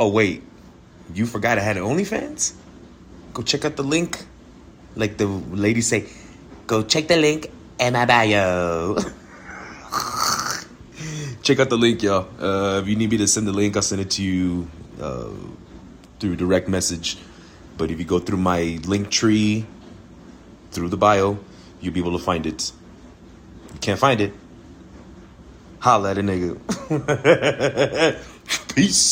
Oh wait, you forgot I had an OnlyFans? Go check out the link. Like the lady say, go check the link in my bio. check out the link, y'all. Uh, if you need me to send the link, I'll send it to you uh, through direct message. But if you go through my Linktree, through the bio, you'll be able to find it. You can't find it? Holla at a nigga. Peace.